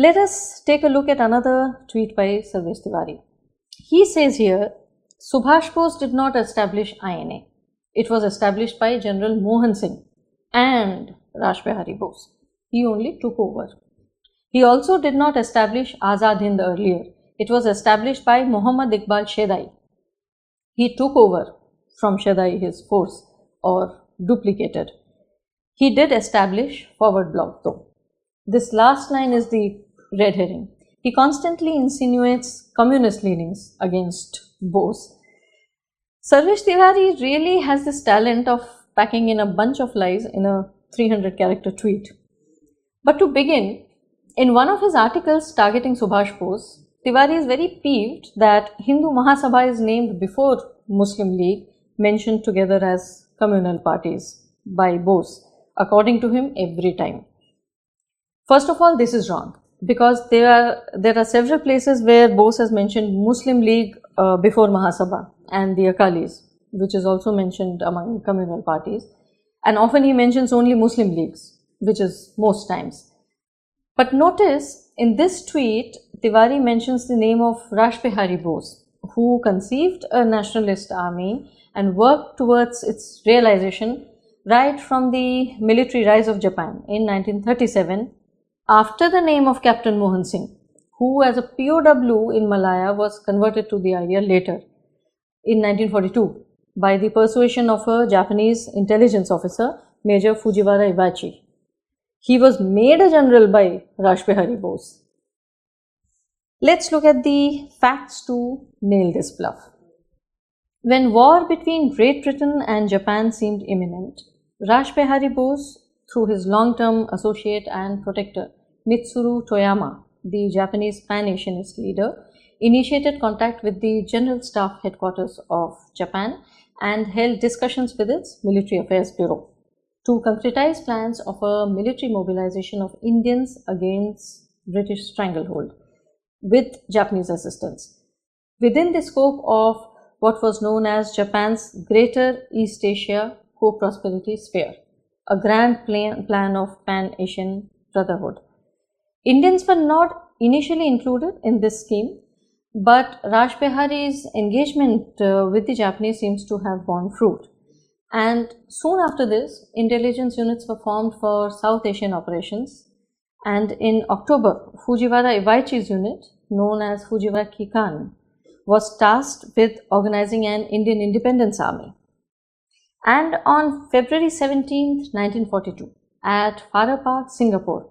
Let us take a look at another tweet by Sarvesh Tiwari. He says here, Subhash Bose did not establish INA. It was established by General Mohan Singh and Rash Behari Bose. He only took over. He also did not establish Azad Hind earlier. It was established by Muhammad Iqbal Shedai. He took over from Shedai his force or duplicated. He did establish Forward Bloc though. This last line is the red herring. He constantly insinuates communist leanings against Bose. Sarvesh Tiwari really has this talent of packing in a bunch of lies in a 300 character tweet. But to begin, in one of his articles targeting Subhash Bose, Tiwari is very peeved that Hindu Mahasabha is named before Muslim League, mentioned together as communal parties by Bose, according to him every time. First of all, this is wrong because there are there are several places where Bose has mentioned Muslim League uh, before Mahasabha and the Akalis, which is also mentioned among communal parties, and often he mentions only Muslim leagues, which is most times. But notice in this tweet, Tiwari mentions the name of Rash Behari Bose, who conceived a nationalist army and worked towards its realization right from the military rise of Japan in 1937 after the name of Captain Mohan Singh, who as a POW in Malaya was converted to the idea later in 1942 by the persuasion of a Japanese intelligence officer, Major Fujiwara Iwaichi. He was made a general by Rashbihari Bose. Let's look at the facts to nail this bluff. When war between Great Britain and Japan seemed imminent, Rashbihari Bose, through his long-term associate and protector, Mitsuru Toyama, the Japanese pan-Asianist leader, initiated contact with the General Staff Headquarters of Japan and held discussions with its Military Affairs Bureau to concretize plans of a military mobilization of Indians against British stranglehold with Japanese assistance within the scope of what was known as Japan's Greater East Asia Co-Prosperity Sphere, a grand plan, plan of Pan-Asian Brotherhood. Indians were not initially included in this scheme, but Rash Behari's engagement uh, with the Japanese seems to have borne fruit. And soon after this, intelligence units were formed for South Asian operations. And in October, Fujiwara Iwaichi's unit, known as Fujiwara Kikan, was tasked with organizing an Indian independence army. And on February 17, 1942, at Farrer Park, Singapore,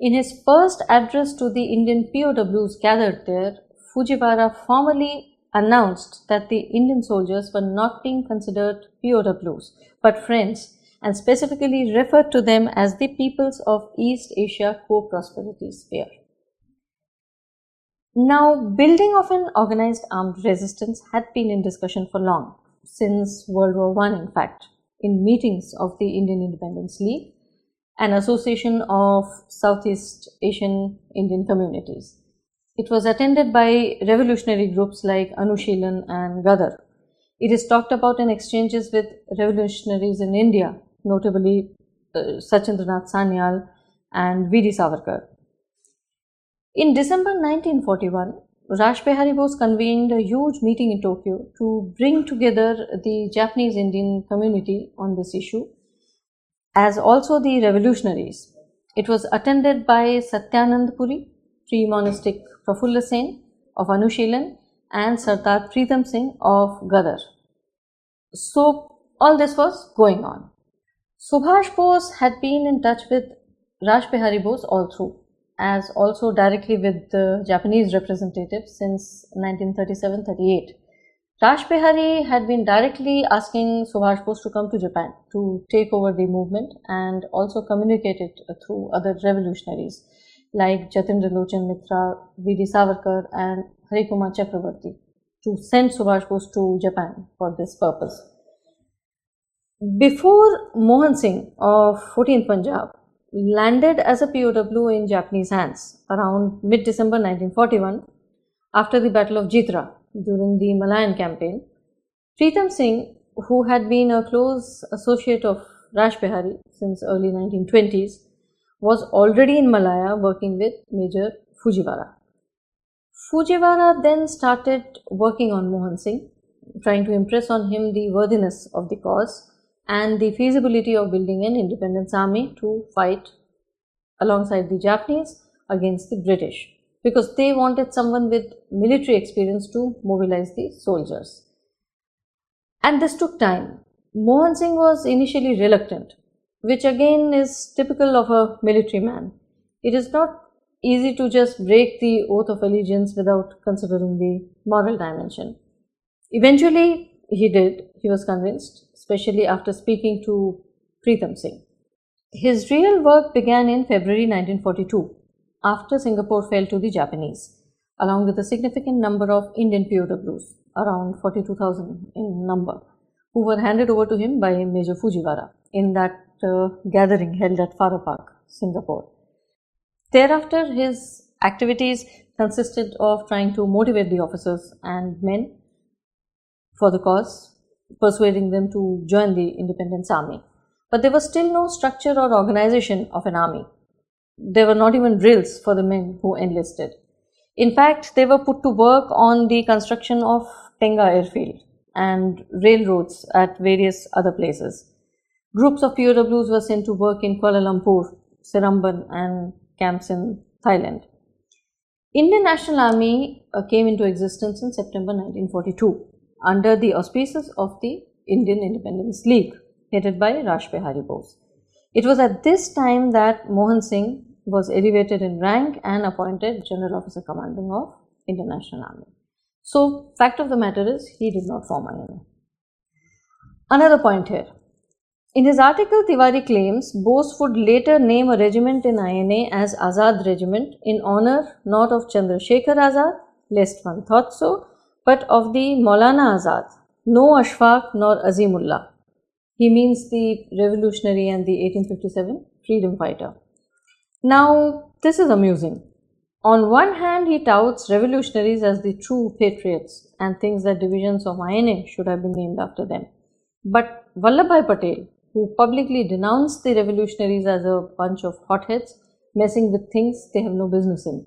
in his first address to the Indian POWs gathered there, Fujiwara formally announced that the Indian soldiers were not being considered POWs but friends and specifically referred to them as the peoples of East Asia Co-Prosperity Sphere. Now, building of an organized armed resistance had been in discussion for long, since World War I in fact, in meetings of the Indian Independence League an association of Southeast Asian Indian communities. It was attended by revolutionary groups like Anushilan and Gadar. It is talked about in exchanges with revolutionaries in India, notably uh, Sachindranath Sanyal and V.D. Savarkar. In December 1941, Rash Behari Bose convened a huge meeting in Tokyo to bring together the Japanese Indian community on this issue as also the revolutionaries. It was attended by Satyanand Puri, pre-monastic Prafulla Sen of Anushilan and Sardar Pritam Singh of Gadar. So all this was going on. Subhash Bose had been in touch with Raj Bose all through, as also directly with the Japanese representatives since 1937-38. Rash Behari had been directly asking Subhash Bose to come to Japan to take over the movement and also communicate it through other revolutionaries like Jatindra Lochan Mitra, V.D. Savarkar and Harikumar Chakravarti to send Subhash Bose to Japan for this purpose. Before Mohan Singh of 14th Punjab landed as a POW in Japanese hands around mid-December 1941 after the Battle of Jitra during the Malayan campaign. Pritam Singh, who had been a close associate of Rash Behari since early 1920s, was already in Malaya working with Major Fujiwara. Fujiwara then started working on Mohan Singh, trying to impress on him the worthiness of the cause and the feasibility of building an independence army to fight alongside the Japanese against the British because they wanted someone with military experience to mobilize the soldiers. And this took time. Mohan Singh was initially reluctant, which again is typical of a military man. It is not easy to just break the oath of allegiance without considering the moral dimension. Eventually, he did, he was convinced, especially after speaking to Pritam Singh. His real work began in February 1942 after Singapore fell to the Japanese, along with a significant number of Indian POWs, around 42,000 in number, who were handed over to him by Major Fujiwara in that uh, gathering held at Farrer Park, Singapore. Thereafter, his activities consisted of trying to motivate the officers and men for the cause, persuading them to join the independence army. But there was still no structure or organization of an army. There were not even drills for the men who enlisted. In fact, they were put to work on the construction of Tengah airfield and railroads at various other places. Groups of POWs were sent to work in Kuala Lumpur, Seremban, and camps in Thailand. Indian National Army uh, came into existence in September 1942 under the auspices of the Indian Independence League headed by Behari Bose. It was at this time that Mohan Singh was elevated in rank and appointed General Officer Commanding of Indian National Army. So, fact of the matter is, he did not form INA. Another point here. In his article, Tiwari claims Bose would later name a regiment in INA as Azad Regiment in honor not of Chandrasekhar Azad, lest one thought so, but of the Maulana Azad, no Ashfaq nor Azimullah. He means the revolutionary and the 1857 freedom fighter. Now, this is amusing. On one hand, he touts revolutionaries as the true patriots and thinks that divisions of INA should have been named after them. But Vallabhbhai Patel, who publicly denounced the revolutionaries as a bunch of hotheads messing with things they have no business in.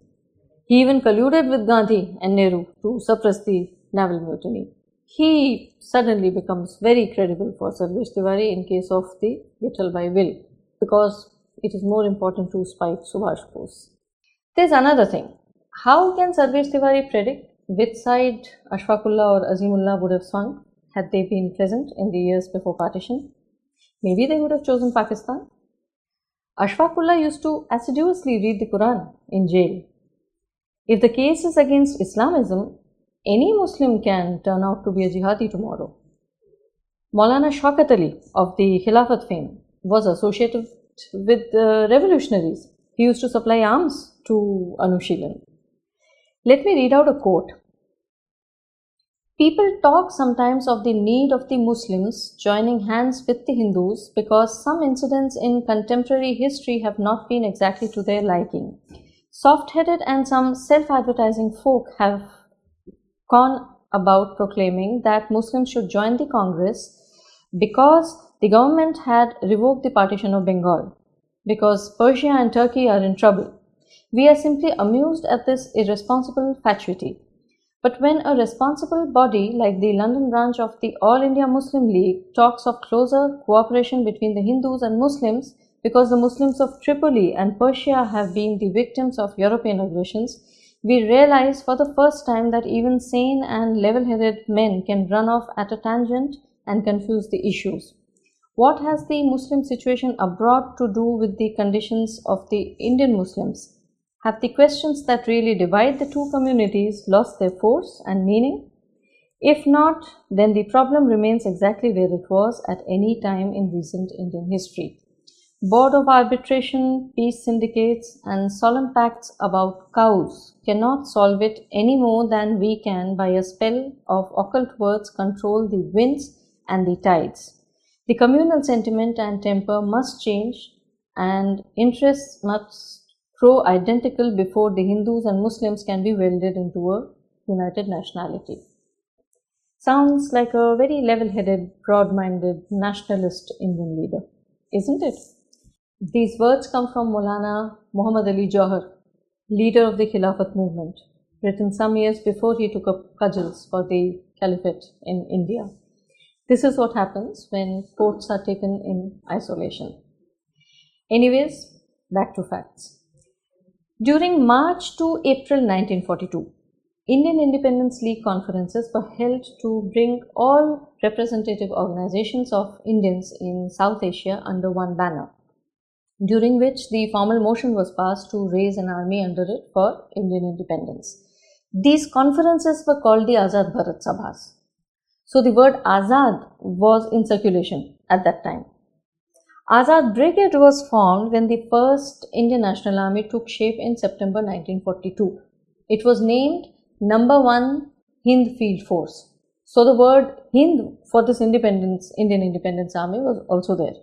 He even colluded with Gandhi and Nehru to suppress the naval mutiny he suddenly becomes very credible for Sarvesh Tiwari in case of the Vittalbhai will because it is more important to spite Subhash Bose. There's another thing. How can Sarvesh Tiwari predict which side Ashfaqullah or Azimullah would have swung had they been present in the years before partition? Maybe they would have chosen Pakistan. Ashfaqullah used to assiduously read the Quran in jail. If the case is against Islamism, any Muslim can turn out to be a jihadi tomorrow. Maulana Shaukat Ali of the Khilafat fame was associated with the revolutionaries. He used to supply arms to Anushilan. Let me read out a quote. People talk sometimes of the need of the Muslims joining hands with the Hindus because some incidents in contemporary history have not been exactly to their liking. Soft headed and some self advertising folk have gone about proclaiming that Muslims should join the Congress because the government had revoked the partition of Bengal, because Persia and Turkey are in trouble. We are simply amused at this irresponsible fatuity. But when a responsible body like the London branch of the All India Muslim League talks of closer cooperation between the Hindus and Muslims because the Muslims of Tripoli and Persia have been the victims of European aggressions, we realize for the first time that even sane and level headed men can run off at a tangent and confuse the issues. What has the Muslim situation abroad to do with the conditions of the Indian Muslims? Have the questions that really divide the two communities lost their force and meaning? If not, then the problem remains exactly where it was at any time in recent Indian history. Board of Arbitration, peace syndicates, and solemn pacts about cows cannot solve it any more than we can by a spell of occult words control the winds and the tides. The communal sentiment and temper must change, and interests must grow identical before the Hindus and Muslims can be welded into a united nationality. Sounds like a very level headed, broad minded, nationalist Indian leader, isn't it? These words come from Maulana Muhammad Ali Jauhar, leader of the Khilafat movement, written some years before he took up cudgels for the caliphate in India. This is what happens when courts are taken in isolation. Anyways, back to facts. During March to April 1942, Indian Independence League conferences were held to bring all representative organizations of Indians in South Asia under one banner during which the formal motion was passed to raise an army under it for Indian independence. These conferences were called the Azad Bharat Sabhas. So the word Azad was in circulation at that time. Azad Brigade was formed when the first Indian National Army took shape in September 1942. It was named Number 1 Hind Field Force. So the word Hind for this independence, Indian Independence Army was also there.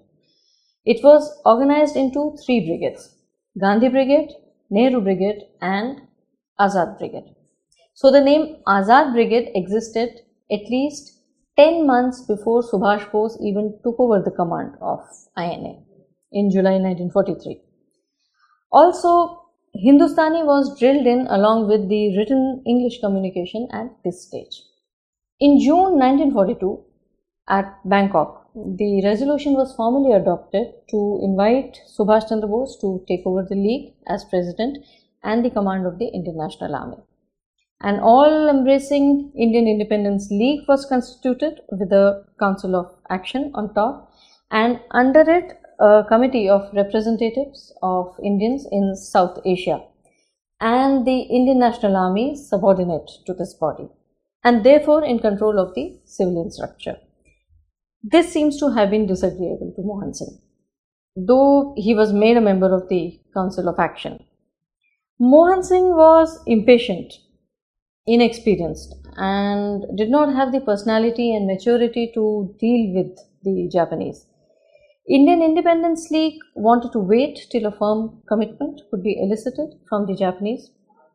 It was organized into three brigades Gandhi Brigade, Nehru Brigade, and Azad Brigade. So the name Azad Brigade existed at least 10 months before Subhash Bose even took over the command of INA in July 1943. Also, Hindustani was drilled in along with the written English communication at this stage. In June 1942, at Bangkok, the resolution was formally adopted to invite Subhash Chandra Bose to take over the League as president and the command of the Indian National Army. An all embracing Indian Independence League was constituted with a Council of Action on top, and under it, a committee of representatives of Indians in South Asia and the Indian National Army subordinate to this body and therefore in control of the civilian structure. This seems to have been disagreeable to Mohan Singh, though he was made a member of the Council of Action. Mohan Singh was impatient, inexperienced, and did not have the personality and maturity to deal with the Japanese. Indian Independence League wanted to wait till a firm commitment could be elicited from the Japanese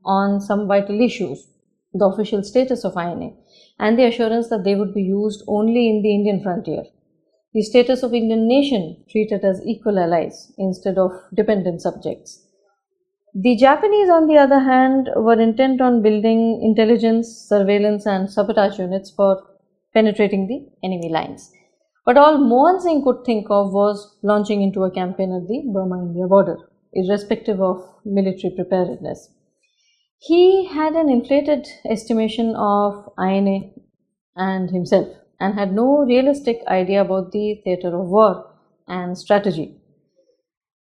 on some vital issues, the official status of INA, and the assurance that they would be used only in the Indian frontier. The status of Indian nation treated as equal allies instead of dependent subjects. The Japanese, on the other hand, were intent on building intelligence, surveillance, and sabotage units for penetrating the enemy lines. But all Mohan Singh could think of was launching into a campaign at the Burma India border, irrespective of military preparedness. He had an inflated estimation of INA and himself and had no realistic idea about the theatre of war and strategy.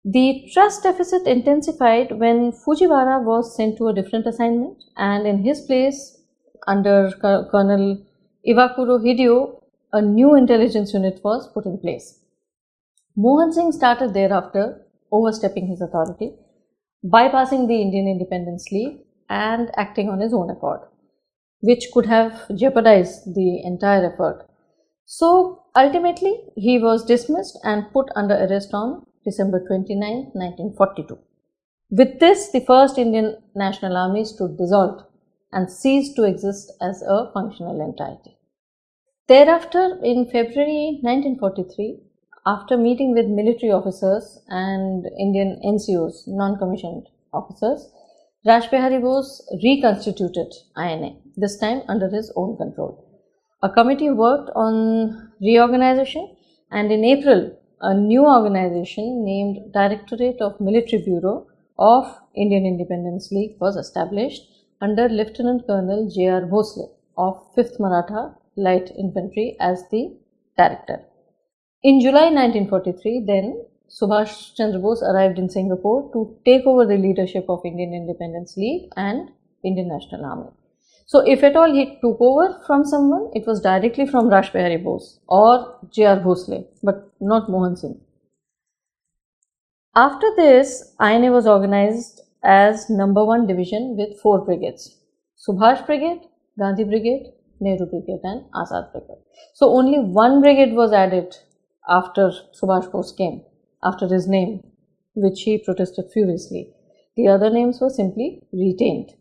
The trust deficit intensified when Fujiwara was sent to a different assignment, and in his place, under Colonel Iwakuro Hideo, a new intelligence unit was put in place. Mohan Singh started thereafter overstepping his authority, bypassing the Indian Independence League and acting on his own accord, which could have jeopardized the entire effort. So ultimately, he was dismissed and put under arrest on December 29, 1942. With this, the first Indian National Army stood dissolved and ceased to exist as a functional entity. Thereafter, in February 1943, after meeting with military officers and Indian NCOs, non commissioned officers, Rashbihari Bose reconstituted INA, this time under his own control. A committee worked on reorganization and in April, a new organization named Directorate of Military Bureau of Indian Independence League was established under Lieutenant Colonel J.R. Bhosle of 5th Maratha Light Infantry as the director. In July 1943, then Subhash Chandra Bose arrived in Singapore to take over the leadership of Indian Independence League and Indian National Army. So, if at all he took over from someone, it was directly from Rash Behari Bose or J.R. Bhosle, but not Mohan Singh. After this, INA was organized as number one division with four brigades Subhash Brigade, Gandhi Brigade, Nehru Brigade, and Azad Brigade. So, only one brigade was added after Subhash Bose came after his name, which he protested furiously. The other names were simply retained.